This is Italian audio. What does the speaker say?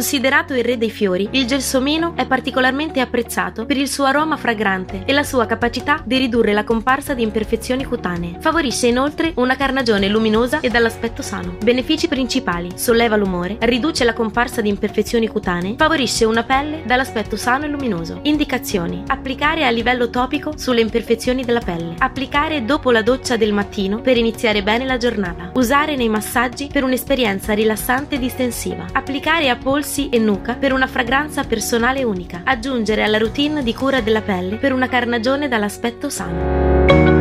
Considerato il re dei fiori, il gelsomino è particolarmente apprezzato per il suo aroma fragrante e la sua capacità di ridurre la comparsa di imperfezioni cutanee. Favorisce inoltre una carnagione luminosa e dall'aspetto sano. Benefici principali: solleva l'umore, riduce la comparsa di imperfezioni cutanee, favorisce una pelle dall'aspetto sano e luminoso. Indicazioni: applicare a livello topico sulle imperfezioni della pelle. Applicare dopo la doccia del mattino per iniziare bene la giornata. Usare nei massaggi per un'esperienza rilassante e distensiva. Applicare a polsi e nuca per una fragranza personale unica. Aggiungere alla routine di cura della pelle per una carnagione dall'aspetto sano.